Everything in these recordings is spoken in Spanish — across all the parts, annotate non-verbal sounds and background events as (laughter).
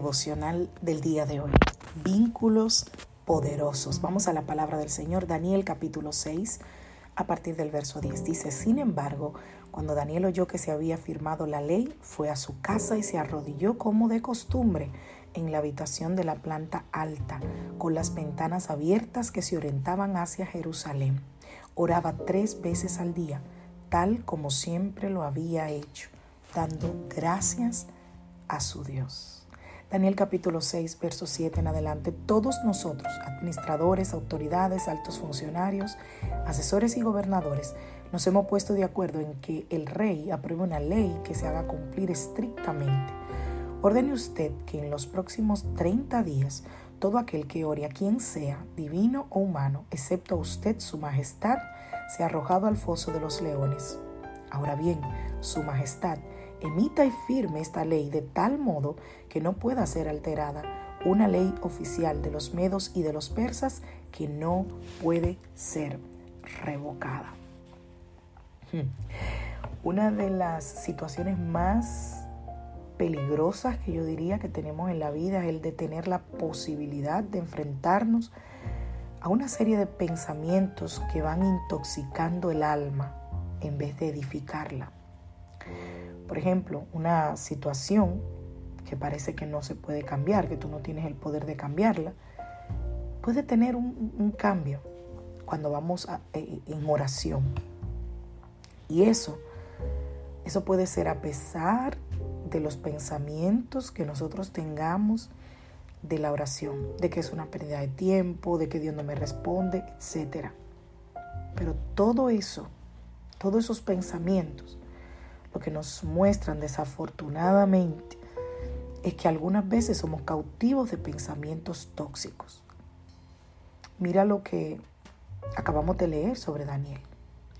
Devocional del día de hoy. Vínculos poderosos. Vamos a la palabra del Señor, Daniel capítulo 6, a partir del verso 10. Dice, sin embargo, cuando Daniel oyó que se había firmado la ley, fue a su casa y se arrodilló como de costumbre en la habitación de la planta alta, con las ventanas abiertas que se orientaban hacia Jerusalén. Oraba tres veces al día, tal como siempre lo había hecho, dando gracias a su Dios. Daniel capítulo 6, verso 7 en adelante, todos nosotros, administradores, autoridades, altos funcionarios, asesores y gobernadores, nos hemos puesto de acuerdo en que el rey apruebe una ley que se haga cumplir estrictamente. Ordene usted que en los próximos 30 días todo aquel que ore a quien sea, divino o humano, excepto a usted, su majestad, sea arrojado al foso de los leones. Ahora bien, su majestad, emita y firme esta ley de tal modo que no pueda ser alterada, una ley oficial de los medos y de los persas que no puede ser revocada. Hmm. Una de las situaciones más peligrosas que yo diría que tenemos en la vida es el de tener la posibilidad de enfrentarnos a una serie de pensamientos que van intoxicando el alma en vez de edificarla. Por ejemplo, una situación que parece que no se puede cambiar, que tú no tienes el poder de cambiarla, puede tener un, cambio cuando vamos eh, en oración. Y eso, eso puede ser a pesar de los pensamientos que nosotros tengamos de la oración, de que es una pérdida de tiempo, de que Dios no me responde, etc. Pero todo eso, todos esos pensamientos, lo que nos muestran desafortunadamente es que algunas veces somos cautivos de pensamientos tóxicos. Mira lo que acabamos de leer sobre Daniel.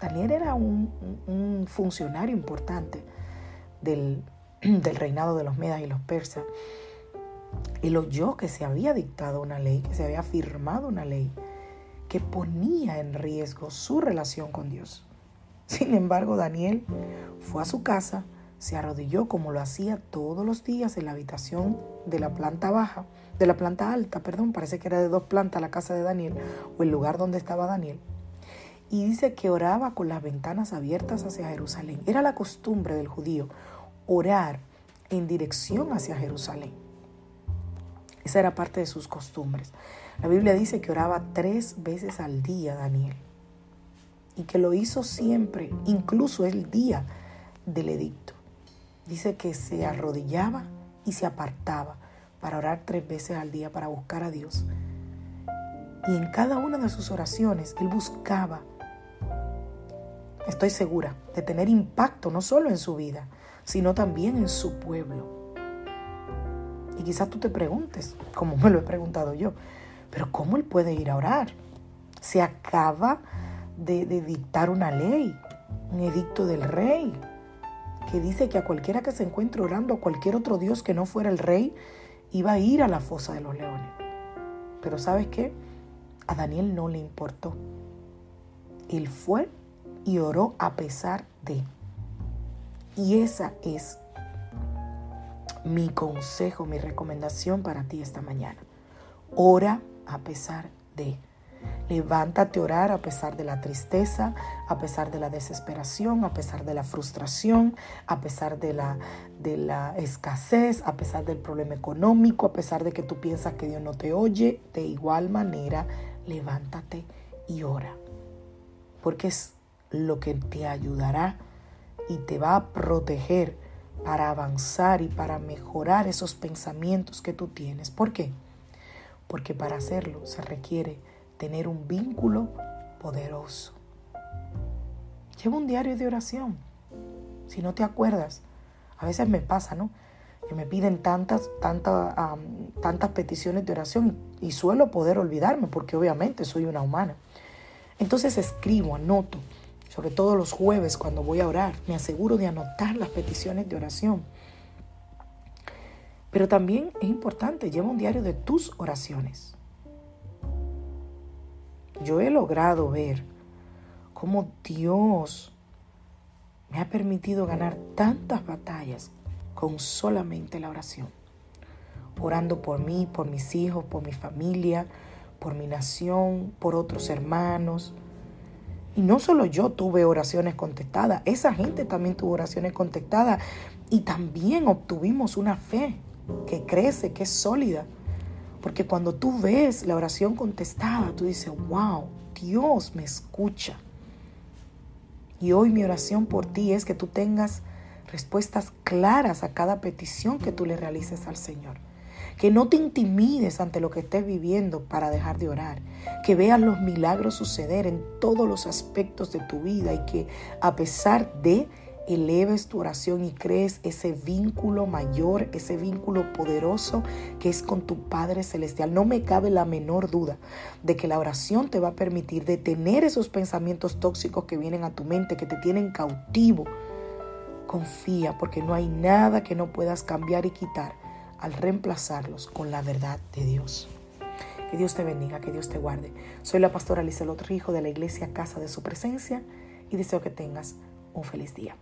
Daniel era un, funcionario importante (clears throat) del, reinado de los Medas y los persas. Él oyó que se había dictado una ley, que se había firmado una ley que ponía en riesgo su relación con Dios. Sin embargo, Daniel fue a su casa, se arrodilló como lo hacía todos los días en la habitación de la planta baja, de la planta alta, perdón, parece que era de dos plantas la casa de Daniel o el lugar donde estaba Daniel. Y dice que oraba con las ventanas abiertas hacia Jerusalén. Era la costumbre del judío orar en dirección hacia Jerusalén. Esa era parte de sus costumbres. La Biblia dice que oraba tres veces al día Daniel y que lo hizo siempre, incluso el día del edicto. Dice que se arrodillaba y se apartaba para orar tres veces al día, para buscar a Dios. Y en cada una de sus oraciones él buscaba, estoy segura, de tener impacto no solo en su vida, sino también en su pueblo. Y quizás tú te preguntes, como me lo he preguntado yo, pero ¿cómo él puede ir a orar? Se acaba de, dictar una ley, un edicto del rey, que dice que a cualquiera que se encuentre orando a cualquier otro Dios que no fuera el rey, iba a ir a la fosa de los leones. Pero ¿sabes qué? A Daniel no le importó. Él fue y oró a pesar de. Y esa es mi consejo, mi recomendación para ti esta mañana. Ora a pesar de. Levántate a orar a pesar de la tristeza, a pesar de la desesperación, a pesar de la frustración, a pesar de la, de la escasez, a pesar del problema económico, a pesar de que tú piensas que Dios no te oye. De igual manera, levántate y ora. Porque es lo que te ayudará y te va a proteger para avanzar y para mejorar esos pensamientos que tú tienes. ¿Por qué? Porque para hacerlo se requiere tener un vínculo poderoso. Lleva un diario de oración. Si no te acuerdas, a veces me pasa, ¿no? Que me piden tantas, tantas, tantas peticiones de oración y suelo poder olvidarme porque obviamente soy una humana. Entonces escribo, anoto, sobre todo los jueves cuando voy a orar, me aseguro de anotar las peticiones de oración. Pero también es importante, lleva un diario de tus oraciones. Yo he logrado ver cómo Dios me ha permitido ganar tantas batallas con solamente la oración. Orando por mí, por mis hijos, por mi familia, por mi nación, por otros hermanos. Y no solo yo tuve oraciones contestadas, esa gente también tuvo oraciones contestadas y también obtuvimos una fe que crece, que es sólida. Porque cuando tú ves la oración contestada, tú dices, wow, Dios me escucha. Y hoy mi oración por ti es que tú tengas respuestas claras a cada petición que tú le realices al Señor. Que no te intimides ante lo que estés viviendo para dejar de orar. Que veas los milagros suceder en todos los aspectos de tu vida y que a pesar de eleves tu oración y crees ese vínculo mayor, ese vínculo poderoso que es con tu Padre Celestial. No me cabe la menor duda de que la oración te va a permitir detener esos pensamientos tóxicos que vienen a tu mente, que te tienen cautivo. Confía porque no hay nada que no puedas cambiar y quitar al reemplazarlos con la verdad de Dios. Que Dios te bendiga, que Dios te guarde. Soy la pastora Lizelot Rijo de la iglesia Casa de Su Presencia y deseo que tengas un feliz día.